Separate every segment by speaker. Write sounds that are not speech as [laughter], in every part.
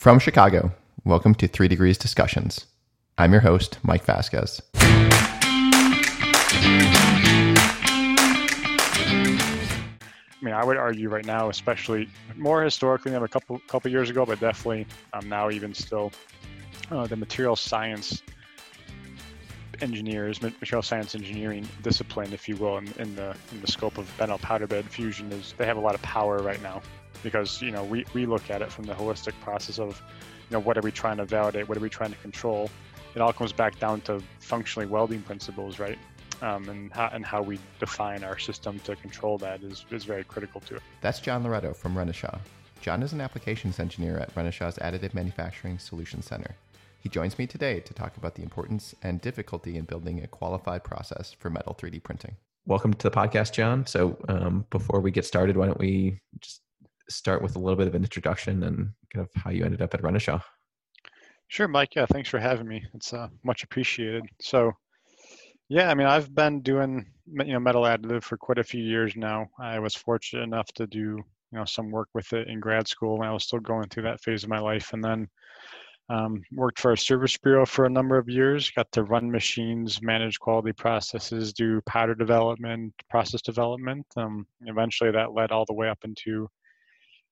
Speaker 1: From Chicago, welcome to Three Degrees Discussions. I'm your host, Mike Vasquez.
Speaker 2: I mean, I would argue right now, especially more historically than a couple couple years ago, but definitely um, now even still, uh, the material science engineers, material science engineering discipline, if you will, in, in the in the scope of metal powder bed fusion is they have a lot of power right now because you know we, we look at it from the holistic process of you know what are we trying to validate, what are we trying to control. It all comes back down to functionally welding principles, right? um, and, how, and how we define our system to control that is, is very critical to it.
Speaker 1: That's John Loretto from Renishaw. John is an applications engineer at Renishaw's Additive Manufacturing Solutions Center. He joins me today to talk about the importance and difficulty in building a qualified process for metal 3D printing. Welcome to the podcast, John. So, um, before we get started, why don't we just start with a little bit of an introduction and kind of how you ended up at Renishaw?
Speaker 2: Sure, Mike. Yeah, thanks for having me. It's uh, much appreciated. So, yeah, I mean, I've been doing you know metal additive for quite a few years now. I was fortunate enough to do you know some work with it in grad school when I was still going through that phase of my life, and then um, worked for a service bureau for a number of years. Got to run machines, manage quality processes, do powder development, process development. Um, eventually, that led all the way up into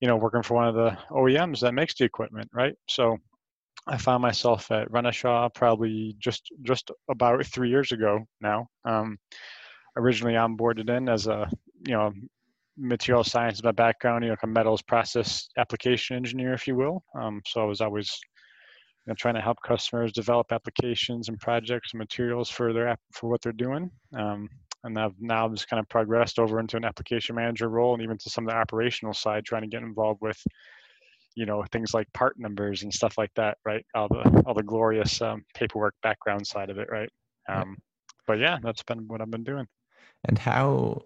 Speaker 2: you know working for one of the OEMs that makes the equipment, right? So I found myself at Renishaw probably just just about three years ago now. Um, originally onboarded in as a you know material science my background, you know, kind of metals process application engineer, if you will. Um, so I was always you know, trying to help customers develop applications and projects and materials for their for what they're doing. Um, and I've now just kind of progressed over into an application manager role and even to some of the operational side, trying to get involved with you know things like part numbers and stuff like that right? All the all the glorious um, paperwork background side of it right? Um, but yeah that's been what i've been doing.
Speaker 1: And how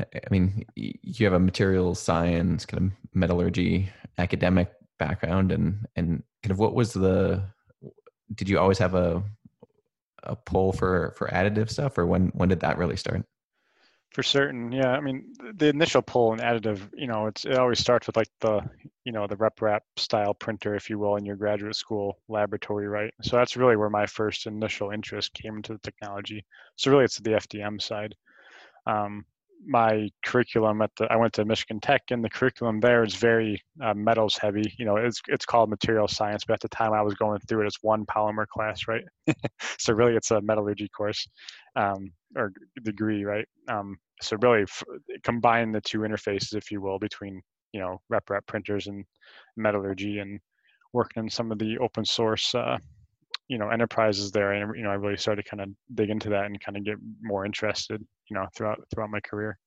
Speaker 1: i mean you have a material science kind of metallurgy academic background and and kind of what was the did you always have a a pull for for additive stuff or when when did that really start
Speaker 2: for certain, yeah. I mean, the initial pull and additive, you know, it's it always starts with like the, you know, the RepRap style printer, if you will, in your graduate school laboratory, right? So that's really where my first initial interest came into the technology. So really, it's the FDM side. Um, my curriculum at the I went to Michigan Tech and the curriculum there is very uh, metals heavy. You know, it's it's called material science, but at the time I was going through it, it's one polymer class, right? [laughs] so really, it's a metallurgy course um, or degree, right? Um, so really, f- combine the two interfaces, if you will, between you know RepRap printers and metallurgy, and working in some of the open source. Uh, you know enterprises there and you know i really started to kind of dig into that and kind of get more interested you know throughout throughout my career.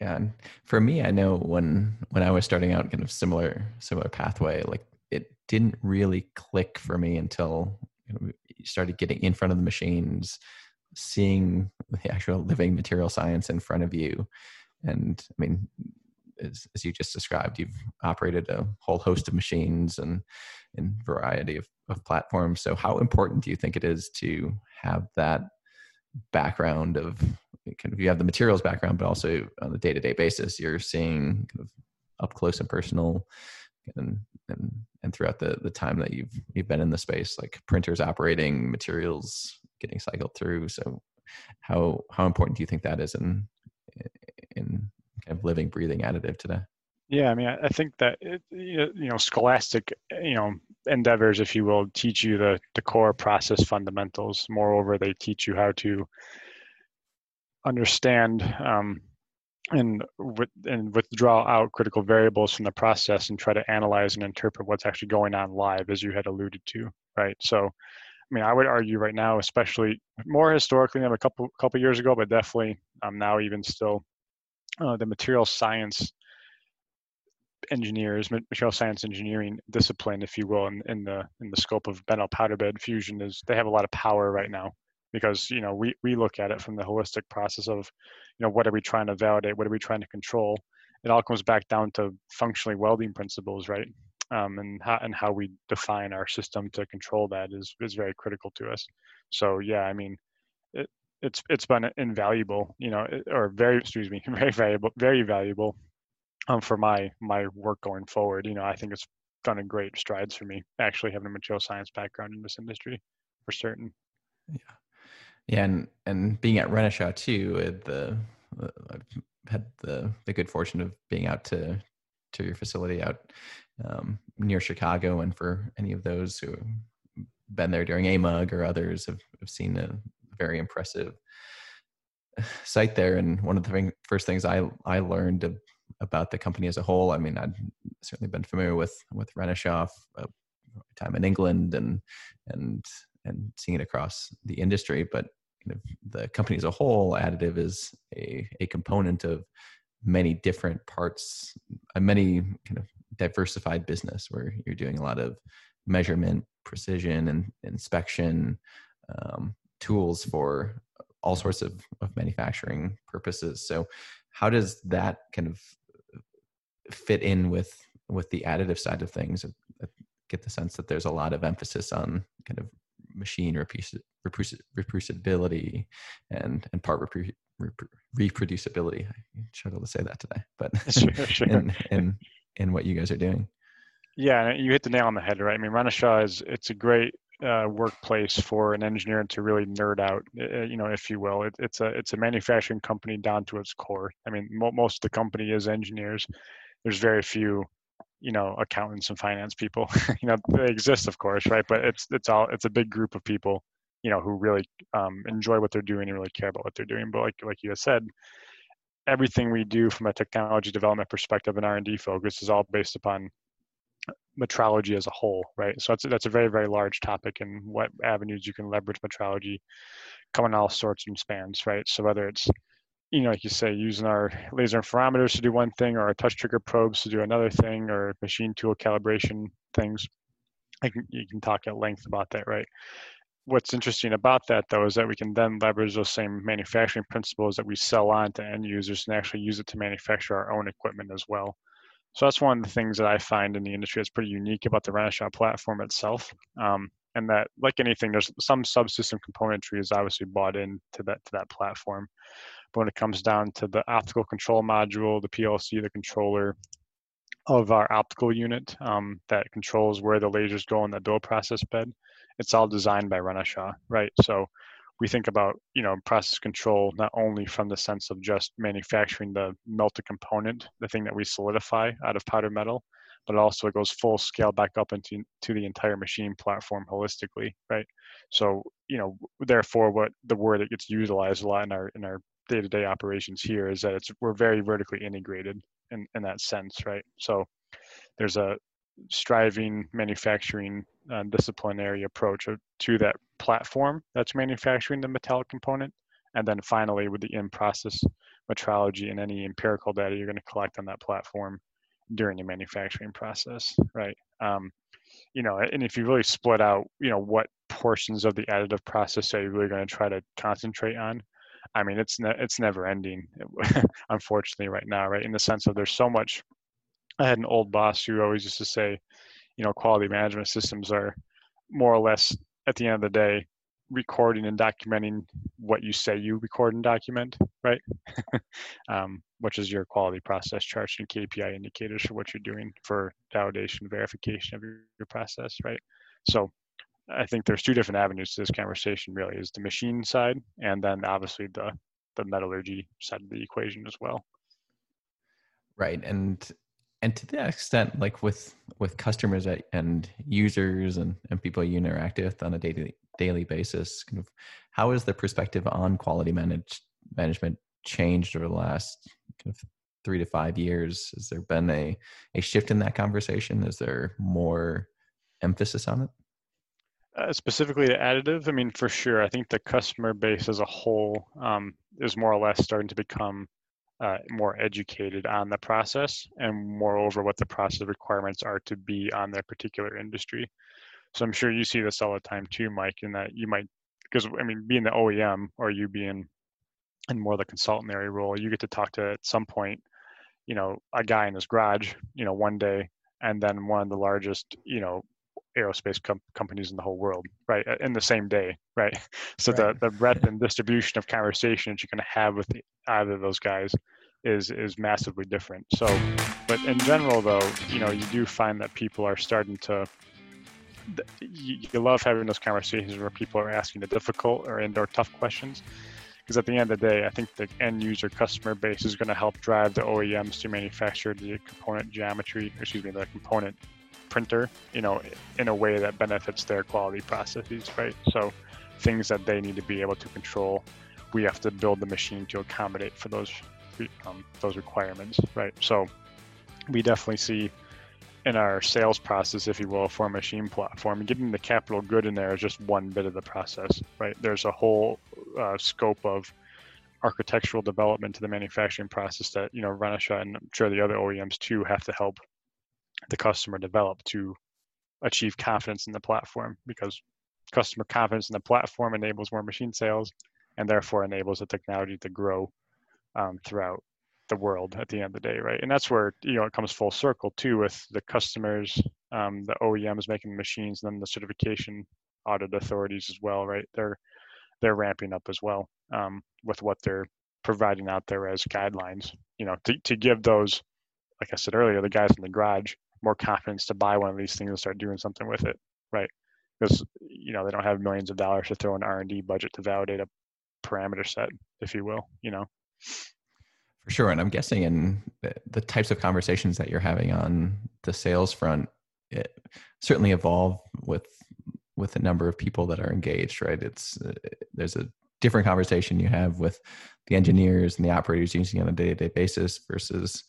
Speaker 1: Yeah and for me i know when when i was starting out kind of similar similar pathway like it didn't really click for me until you, know, started getting in front of the machines seeing the actual living material science in front of you. And i mean as, as you just described you've operated a whole host of machines and in variety of, of platforms. So how important do you think it is to have that background of kind of you have the materials background, but also on a day to day basis, you're seeing kind of up close and personal, and and and throughout the the time that you've you've been in the space, like printers operating, materials getting cycled through. So, how how important do you think that is in in kind of living, breathing additive today?
Speaker 2: Yeah, I mean, I think that it, you know, scholastic, you know, endeavors, if you will, teach you the the core process fundamentals. Moreover, they teach you how to understand um, and with, and withdraw out critical variables from the process and try to analyze and interpret what's actually going on live, as you had alluded to, right? So, I mean, I would argue right now, especially more historically than a couple couple years ago, but definitely um, now even still, uh, the material science engineers, material science engineering discipline, if you will, in, in the in the scope of metal powder bed fusion is they have a lot of power right now because you know we we look at it from the holistic process of you know what are we trying to validate? What are we trying to control? It all comes back down to functionally welding principles right? Um, and how and how we define our system to control that is is very critical to us. So yeah i mean it, it's it's been invaluable you know or very excuse me [laughs] very valuable very valuable um, for my my work going forward. You know i think it's done in great strides for me. Actually, having a material science background in this industry, for certain.
Speaker 1: Yeah, yeah, and and being at Renishaw too, the uh, I've had the the good fortune of being out to to your facility out um, near Chicago, and for any of those who have been there during AMUG or others have, have seen a very impressive [sighs] site there. And one of the thing, first things I I learned about the company as a whole. I mean, I'd certainly been familiar with with Renishaw, uh, time in England, and and and seeing it across the industry, but the company as a whole, additive is a, a component of many different parts, a many kind of diversified business where you're doing a lot of measurement, precision, and inspection um, tools for all sorts of, of manufacturing purposes. So, how does that kind of fit in with with the additive side of things? I get the sense that there's a lot of emphasis on kind of machine reproducibility and and part repro- reproducibility. I struggle to say that today, but [laughs] sure, [laughs] sure. in, in in what you guys are doing.
Speaker 2: Yeah, you hit the nail on the head, right? I mean, Renishaw is it's a great uh, workplace for an engineer to really nerd out, uh, you know, if you will. It, it's a it's a manufacturing company down to its core. I mean, mo- most of the company is engineers. There's very few you know accountants and finance people. [laughs] You know they exist of course right? But it's it's all it's a big group of people you know who really um, enjoy what they're doing and really care about what they're doing. But like like you said everything we do from a technology development perspective and r&d focus is all based upon metrology as a whole right? So that's, that's a very very large topic and what avenues you can leverage metrology coming all sorts and spans right? So whether it's you know, like you say, using our laser interferometers to do one thing, or our touch trigger probes to do another thing, or machine tool calibration things. I can, you can talk at length about that, right? What's interesting about that, though, is that we can then leverage those same manufacturing principles that we sell on to end users and actually use it to manufacture our own equipment as well. So that's one of the things that I find in the industry that's pretty unique about the Renishaw platform itself. Um, and that, like anything, there's some subsystem componentry is obviously bought into that to that platform. But when it comes down to the optical control module, the PLC, the controller of our optical unit um, that controls where the lasers go in the build process bed, it's all designed by Renishaw, right? So we think about you know process control not only from the sense of just manufacturing the melted component, the thing that we solidify out of powder metal, but also it goes full scale back up into to the entire machine platform holistically, right? So you know, therefore, what the word that gets utilized a lot in our in our day-to-day operations here is that it's we're very vertically integrated in, in that sense right? So there's a striving manufacturing uh, disciplinary approach to that platform that's manufacturing the metallic component. And then finally with the in-process metrology and any empirical data you're going to collect on that platform during the manufacturing process right? Um, you know and if you really split out you know what portions of the additive process are you really going to try to concentrate on I mean, it's ne- it's never ending, [laughs] unfortunately, right now, right? In the sense of there's so much. I had an old boss who always used to say, you know, quality management systems are more or less at the end of the day recording and documenting what you say you record and document, right? [laughs] um, which is your quality process charts and KPI indicators for what you're doing for validation, verification of your, your process, right? So I think there's two different avenues to this conversation. Really, is the machine side, and then obviously the the metallurgy side of the equation as well.
Speaker 1: Right, and and to that extent, like with with customers and users and and people you interact with on a daily daily basis, kind of how has the perspective on quality manage, management changed over the last kind of three to five years? Has there been a a shift in that conversation? Is there more emphasis on it?
Speaker 2: Uh, specifically to additive, I mean, for sure, I think the customer base as a whole um, is more or less starting to become uh, more educated on the process and moreover what the process requirements are to be on that particular industry. So I'm sure you see this all the time too, Mike, in that you might, because I mean, being the OEM or you being in more the consultant role, you get to talk to at some point, you know, a guy in his garage, you know, one day, and then one of the largest, you know, aerospace com- companies in the whole world, right? In the same day, right? [laughs] So right. the the breadth and distribution of conversation that you can have with the, either of those guys is is massively different. So, but in general, though, you know, you do find that people are starting to. You, you love having those conversations where people are asking the difficult or indoor tough questions, because at the end of the day, I think the end user customer base is going to help drive the OEMs to manufacture the component geometry, excuse me, the component printer, you know, in a way that benefits their quality processes, right? So, things that they need to be able to control, we have to build the machine to accommodate for those um, those requirements, right? So we definitely see in our sales process, if you will, for a machine platform, getting the capital good in there is just one bit of the process, right? There's a whole uh, scope of architectural development to the manufacturing process that you know Renishaw and I'm sure the other OEMs too have to help the customer develop to achieve confidence in the platform because customer confidence in the platform enables more machine sales and therefore enables the technology to grow um, throughout the world at the end of the day, right? And that's where you know it comes full circle too with the customers, um, the OEMs making the machines, and then the certification audit authorities as well, right? They're they're ramping up as well um, with what they're providing out there as guidelines. You know, to to give those, like I said earlier, the guys in the garage more confidence to buy one of these things and start doing something with it, right? Because you know they don't have millions of dollars to throw an R and D budget to validate a parameter set, if you will. You know.
Speaker 1: For sure. And I'm guessing in the types of conversations that you're having on the sales front, it certainly evolve with with the number of people that are engaged, right? It's uh, there's a different conversation you have with the engineers and the operators using on a day-to-day basis versus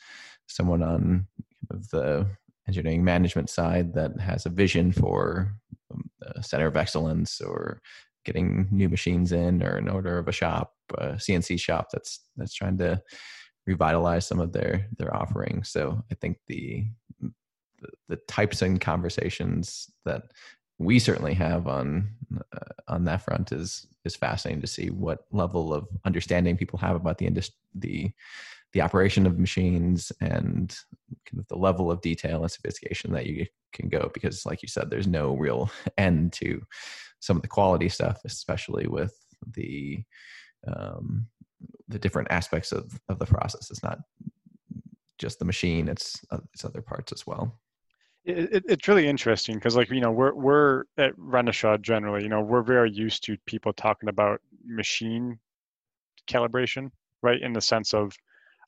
Speaker 1: someone on the engineering management side that has a vision for um, a center of excellence or getting new machines in or an order of a shop, a CNC shop that's that's trying to revitalize some of their their offerings. So I think the the, the types and conversations that we certainly have on uh, on that front is is fascinating to see what level of understanding people have about the industry the the operation of machines and kind of the level of detail and sophistication that you can go because like you said there's no real [laughs] end to some of the quality stuff, especially with the um, the different aspects of of the process. It's not just the machine; it's uh, it's other parts as well.
Speaker 2: It, it's really interesting because, like you know, we're we're at Renishaw generally, you know, we're very used to people talking about machine calibration, right? In the sense of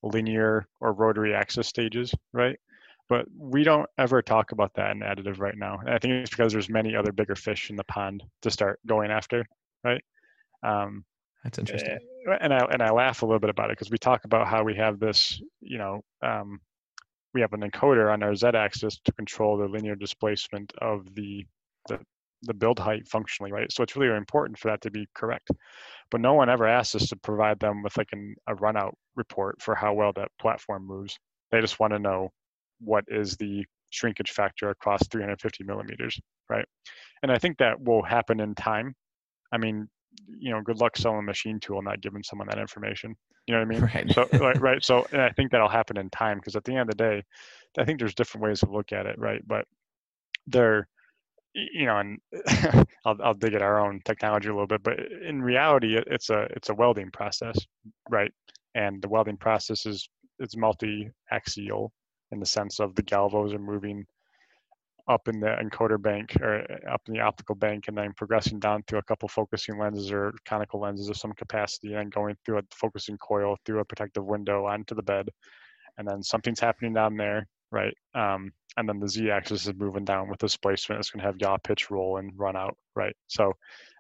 Speaker 2: linear or rotary axis stages, right? but we don't ever talk about that in additive right now. And I think it's because there's many other bigger fish in the pond to start going after, right?
Speaker 1: Um, That's interesting.
Speaker 2: Eh, and I and I laugh a little bit about it because we talk about how we have this, you know, um, we have an encoder on our z-axis to control the linear displacement of the the the build height functionally, right? So it's really important for that to be correct. But no one ever asks us to provide them with like an, a run out report for how well that platform moves. They just want to know what is the shrinkage factor across 350 millimeters, right? And I think that will happen in time. I mean, you know, good luck selling a machine tool not giving someone that information. You know what I mean?
Speaker 1: Right.
Speaker 2: So, right, [laughs] right. So, and I think that'll happen in time because at the end of the day, I think there's different ways to look at it, right? But there, you know, and [laughs] I'll, I'll dig at our own technology a little bit, but in reality, it's a it's a welding process, right? And the welding process is it's multi-axial, in the sense of the galvos are moving up in the encoder bank or up in the optical bank and then progressing down through a couple focusing lenses or conical lenses of some capacity and going through a focusing coil through a protective window onto the bed and then something's happening down there right um, and then the z-axis is moving down with displacement it's going to have yaw pitch roll and run out right so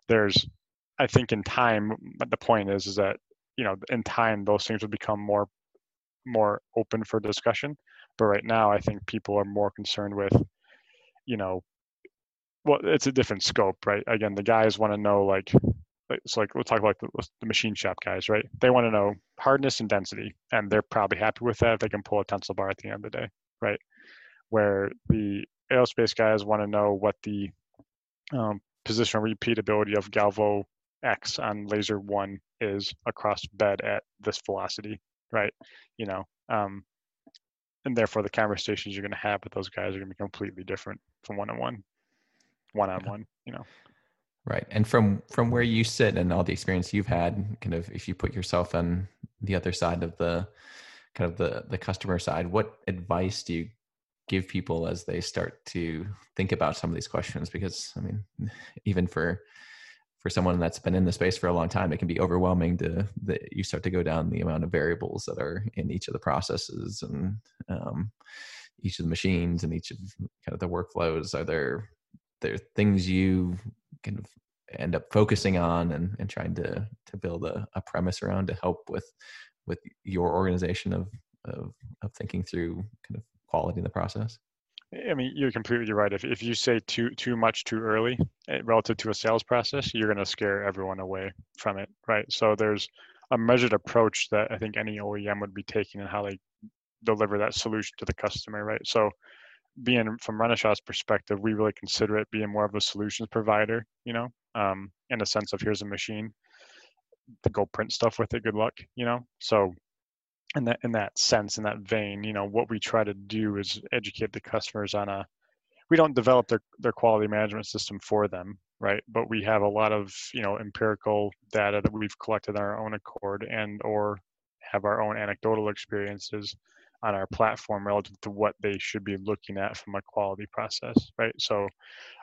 Speaker 2: there's i think in time but the point is is that you know in time those things will become more more open for discussion but right now, I think people are more concerned with, you know, well, it's a different scope, right? Again, the guys want to know like, it's like we'll talk about the, the machine shop guys, right? They want to know hardness and density, and they're probably happy with that if they can pull a tensile bar at the end of the day, right? Where the aerospace guys want to know what the um, position repeatability of Galvo X on laser one is across bed at this velocity, right? You know, um, and therefore the conversations you're going to have with those guys are going to be completely different from one on one, one on one. You know.
Speaker 1: Right, and from from where you sit and all the experience you've had, kind of if you put yourself on the other side of the kind of the the customer side what advice do you give people as they start to think about some of these questions because i mean [laughs] even for for someone that's been in the space for a long time it can be overwhelming to that you start to go down the amount of variables that are in each of the processes and um, each of the machines and each of kind of the workflows. Are there there things you kind of end up focusing on and, and trying to to build a, a premise around to help with with your organization of, of of thinking through kind of quality in the process
Speaker 2: I mean, you're completely right. If if you say too too much too early eh, relative to a sales process, you're going to scare everyone away from it, right? So there's a measured approach that I think any OEM would be taking in how they deliver that solution to the customer, right? So being from Renishaw's perspective, we really consider it being more of a solutions provider, you know, um, in a sense of here's a machine to go print stuff with it. Good luck, you know. So in that in that sense, in that vein, you know, what we try to do is educate the customers on a. We don't develop their their quality management system for them, right? But we have a lot of you know empirical data that we've collected on our own accord and or have our own anecdotal experiences on our platform relative to what they should be looking at from a quality process, right? So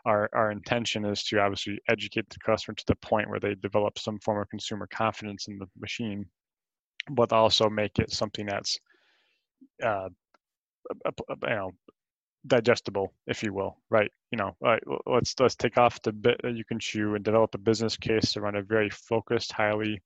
Speaker 2: our, our intention is to obviously educate the customer to the point where they develop some form of consumer confidence in the machine, but also make it something that's, uh, you know, digestible, if you will, right? You know, let's let's take off the bit that you can chew and develop a business case around a very focused, highly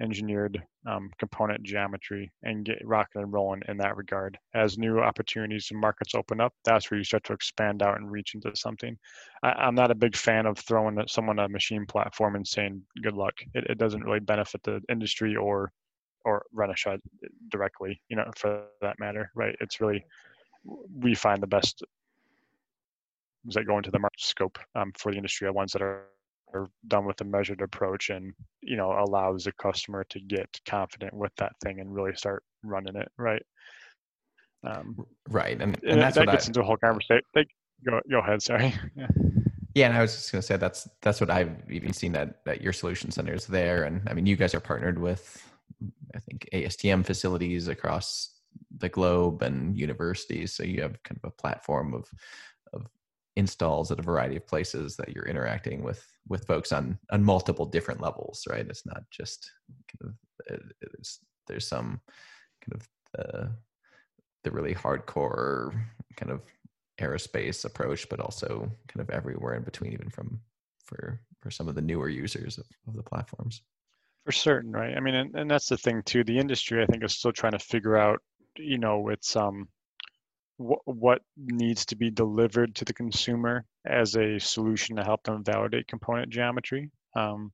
Speaker 2: engineered um, component geometry and get rocking and rolling in that regard. As new opportunities and markets open up, that's where you start to expand out and reach into something. I, am not a big fan of throwing someone a machine platform and saying good luck. It, it doesn't really benefit the industry or or Renishaw directly, you know, for that matter, right? It's really we find the best that go into the market scope um, for the industry are ones that are are done with a measured approach and you know allows the customer to get confident with that thing and really start running it right
Speaker 1: um, right and,
Speaker 2: and, and that gets I, into a whole conversation go, go ahead sorry
Speaker 1: yeah. [laughs] yeah and i was just going to say that's that's what i've even seen that that your solution center is there and i mean you guys are partnered with i think astm facilities across the globe and universities. So you have kind of a platform of of installs at a variety of places that you're interacting with with folks on on multiple different levels right? It's not just kind of uh, it's, there's some kind of the the really hardcore kind of aerospace approach but also kind of everywhere in between even from for for some of the newer users of, of the platforms
Speaker 2: for certain right i mean and, and that's the thing too the industry i think is still trying to figure out you know it's um what, what needs to be delivered to the consumer as a solution to help them validate component geometry. Um,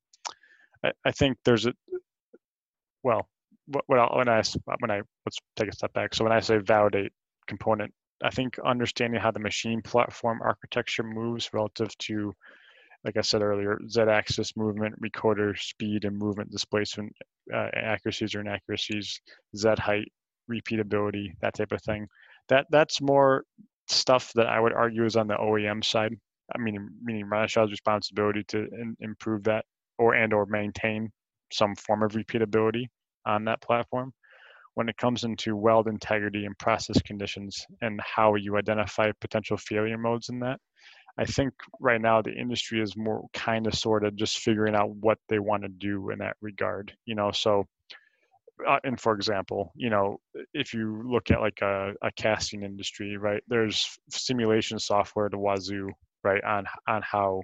Speaker 2: I, I, think there's a well, what, what I, when I when I let's take a step back. So when I say validate component, I think understanding how the machine platform architecture moves relative to, like I said earlier, z-axis movement, recoater speed, and movement displacement uh, accuracies or inaccuracies, z height, repeatability, that type of thing that that's more stuff that I would argue is on the OEM side. I mean, meaning Renishaw's responsibility to in, improve that or and or maintain some form of repeatability on that platform. When it comes into weld integrity and process conditions and how you identify potential failure modes in that, I think right now the industry is more kind of sort of just figuring out what they want to do in that regard. You know, so uh, and for example, you know, if you look at like a, a casting industry, right, there's simulation software to wazoo, right, on on how,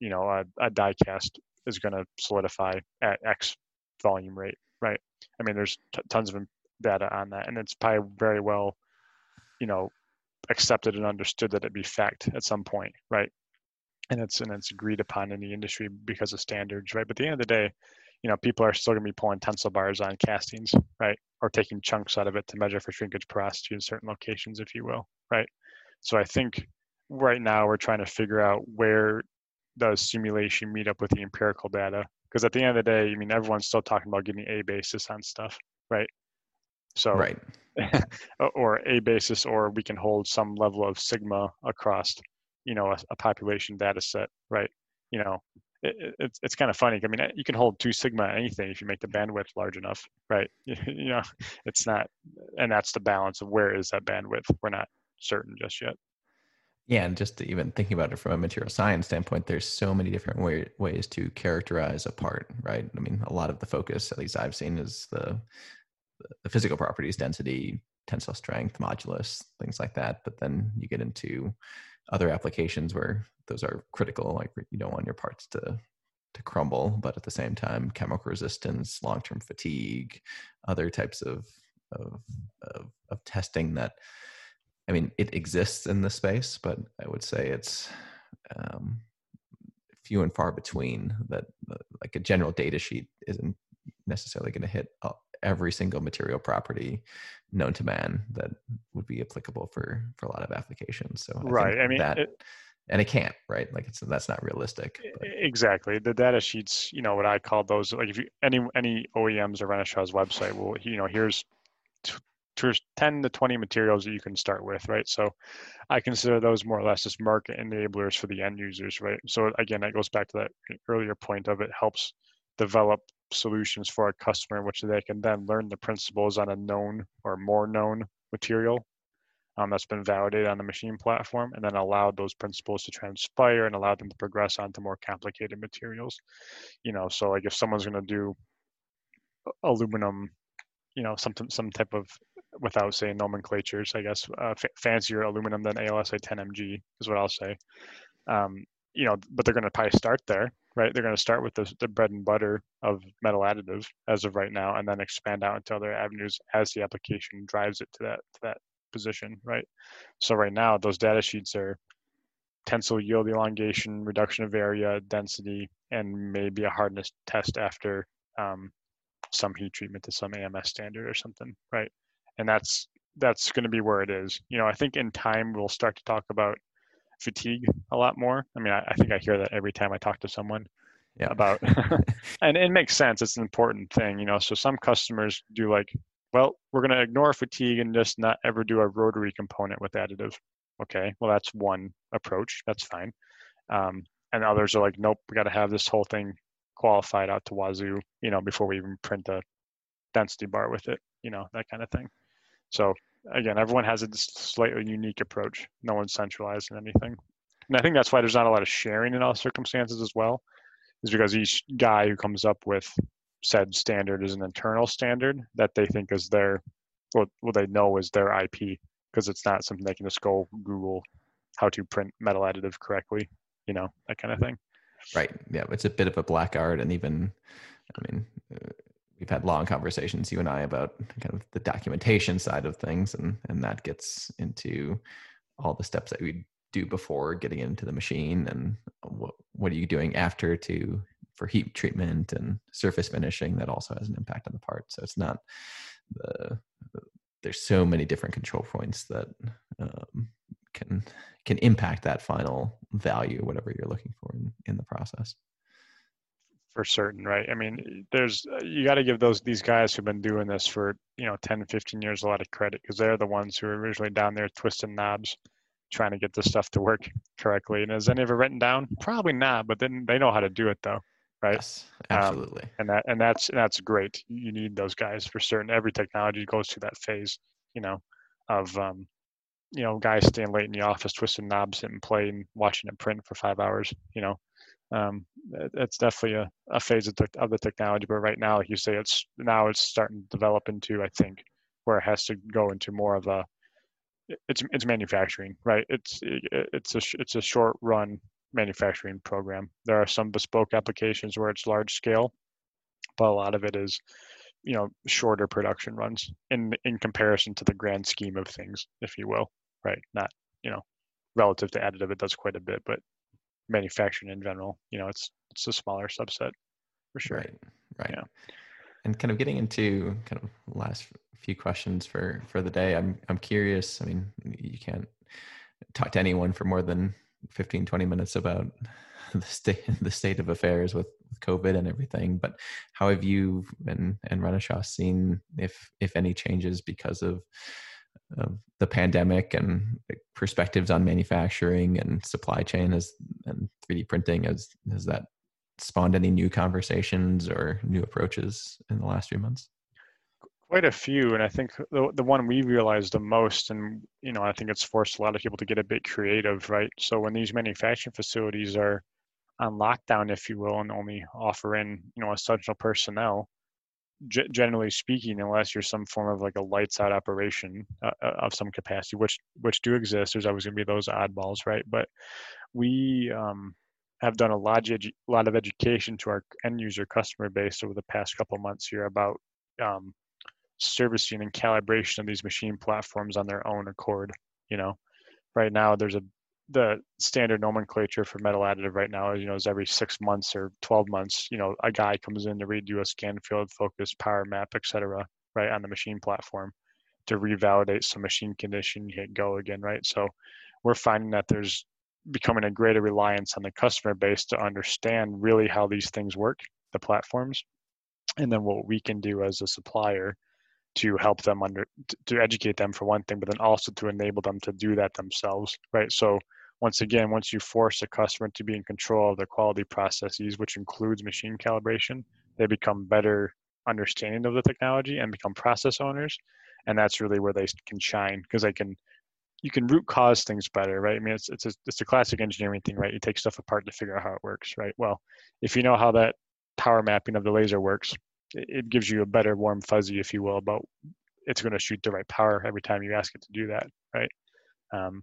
Speaker 2: you know, a, a die cast is going to solidify at X volume rate, right? I mean, there's t- tons of data on that, and it's probably very well, you know, accepted and understood that it be fact at some point, right? And it's and it's agreed upon in the industry because of standards, right? But at the end of the day, you know, people are still going to be pulling tensile bars on castings, right? Or taking chunks out of it to measure for shrinkage porosity in certain locations, if you will, right? So I think right now we're trying to figure out where does simulation meet up with the empirical data? Because at the end of the day, I mean, everyone's still talking about getting a basis on stuff, right? So,
Speaker 1: right. [laughs]
Speaker 2: or a basis, or we can hold some level of sigma across, you know, a, a population data set, right? You know, it, it's it's kind of funny. I mean, you can hold two sigma anything if you make the bandwidth large enough, right? [laughs] you know, it's not, and that's the balance of where is that bandwidth. We're not certain just yet.
Speaker 1: Yeah, and just even thinking about it from a material science standpoint, there's so many different way, ways to characterize a part, right? I mean, a lot of the focus, at least I've seen, is the the physical properties, density, tensile strength, modulus, things like that. But then you get into other applications where those are critical, like you don't want your parts to to crumble, but at the same time, chemical resistance, long term fatigue, other types of, of of of testing that I mean, it exists in the space, but I would say it's um, few and far between. That like a general data sheet isn't necessarily going to hit every single material property known to man that would be applicable for for a lot of applications. So
Speaker 2: I right, I mean
Speaker 1: that. It, and it can't, right? Like it's that's not realistic.
Speaker 2: But. Exactly. The data sheets, you know, what I call those, like if you any any OEMs or Renishaws website will, you know, here's 10 to 20 materials that you can start with, right? So I consider those more or less as market enablers for the end users, right? So again, that goes back to that earlier point of it helps develop solutions for a customer, in which they can then learn the principles on a known or more known material um, that's been validated on the machine platform, and then allow those principles to transpire and allow them to progress onto more complicated materials. You know, so like if someone's going to do aluminum you know something some type of without saying nomenclatures, I guess, uh, f- fancier aluminum than AlSi10Mg is what I'll say. Um, you know, but they're going to probably start there, right? They're going to start with the, the bread and butter of metal additive as of right now, and then expand out into other avenues as the application drives it to that to that position, right? So right now, those data sheets are tensile yield elongation, reduction of area, density, and maybe a hardness test after um, some heat treatment to some AMS standard or something, right? and that's that's going to be where it is. You know, I think in time we'll start to talk about fatigue a lot more. I mean, I, I think I hear that every time I talk to someone yeah. about, [laughs] [laughs] and it makes sense. It's an important thing, you know. So some customers do like, well, we're going to ignore fatigue and just not ever do a rotary component with additive. Okay, well that's one approach. That's fine. Um, and others are like, nope, we got to have this whole thing qualified out to wazoo, you know, before we even print a density bar with it, you know, that kind of thing. So again, everyone has a slightly unique approach. No one's centralized in anything. And I think that's why there's not a lot of sharing in all circumstances as well, is because each guy who comes up with said standard is an internal standard that they think is their, what, what they know is their IP, because it's not something they can just go Google how to print metal additive correctly, you know, that kind of thing.
Speaker 1: Right. Yeah. It's a bit of a black art. And even, I mean, we've had long conversations you and I about kind of the documentation side of things, and and that gets into all the steps that we do before getting into the machine, and what what are you doing after to for heat treatment and surface finishing that also has an impact on the part. So it's not the, the there's so many different control points that um, can can impact that final value, whatever you're looking for in, in the process
Speaker 2: for certain, right? I mean, there's uh, you got to give those these guys who've been doing this for you know 10, 15 years a lot of credit because they're the ones who are originally down there twisting knobs, trying to get this stuff to work [laughs] correctly. And is any of it written down? Probably not, but then they know how to do it though, right? Yes,
Speaker 1: um, absolutely. Um,
Speaker 2: and that and that's that's great. You need those guys for certain. Every technology goes through that phase, you know, of um, you know, guys staying late in the office twisting knobs and playing, watching it print for five hours, you know um, it's definitely a, a phase of, the, of the technology. But right now, like you say, it's now it's starting to develop into I think where it has to go into more of a it's it's manufacturing, right? It's it's a it's a short run manufacturing program. There are some bespoke applications where it's large scale, but a lot of it is you know shorter production runs in in comparison to the grand scheme of things, if you will, right? Not you know relative to additive, it does quite a bit, but manufacturing in general. You know, it's it's a smaller subset for sure.
Speaker 1: Right. Right. Yeah. And kind of getting into kind of last few questions for for the day. I'm I'm curious. I mean, you can't talk to anyone for more than 15 20 minutes about [laughs] the state the state of affairs with, with COVID and everything. But how have you and and Renishaw seen if if any changes because of of the pandemic and perspectives on manufacturing and supply chain as and 3D printing as has that spawned any new conversations or new approaches in the last few months?
Speaker 2: Quite a few, and I think the the one we realized the most, and you know, I think it's forced a lot of people to get a bit creative, right? So when these manufacturing facilities are on lockdown, if you will, and only offer in you know essential personnel, g- generally speaking, unless you're some form of like a lights out operation uh, uh of some capacity, which which do exist, there's always going to be those oddballs, right? But we um, have done a lot of, edu- lot of education to our end user customer base over the past couple months here about um, servicing and calibration of these machine platforms on their own accord. You know, right now there's a the standard nomenclature for metal additive right now is you know is every six months or 12 months you know a guy comes in to redo a scan field focus power map etc right on the machine platform to revalidate some machine condition hit go again right? So we're finding that there's becoming a greater reliance on the customer base to understand really how these things work the platforms and then what we can do as a supplier to help them under to educate them for one thing but then also to enable them to do that themselves right? So once again once you force a customer to be in control of their quality processes which includes machine calibration they become better understanding of the technology and become process owners and that's really where they can shine because they can you can root cause things better right? I mean it's it's a, it's a classic engineering thing right? You take stuff apart to figure out how it works right? Well if you know how that power mapping of the laser works it gives you a better warm fuzzy, if you will, about it's going to shoot the right power every time you ask it to do that, right? Um,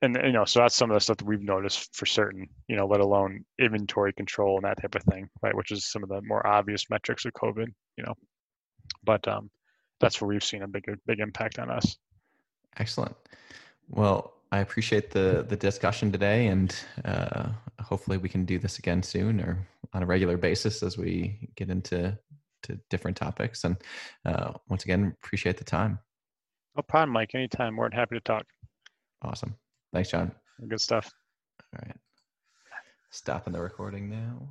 Speaker 2: and you know, so that's some of the stuff that we've noticed for certain, you know, let alone inventory control and that type of thing, right? Which is some of the more obvious metrics of COVID, you know. But um, that's where we've seen a big, big impact on us.
Speaker 1: Excellent. Well, I appreciate the the discussion today, and uh, hopefully we can do this again soon or on a regular basis as we get into to different topics. And uh, once again, appreciate the time.
Speaker 2: No problem, Mike. Anytime. More than happy to talk.
Speaker 1: Awesome. Thanks, John.
Speaker 2: Good stuff.
Speaker 1: All right. Stopping the recording now.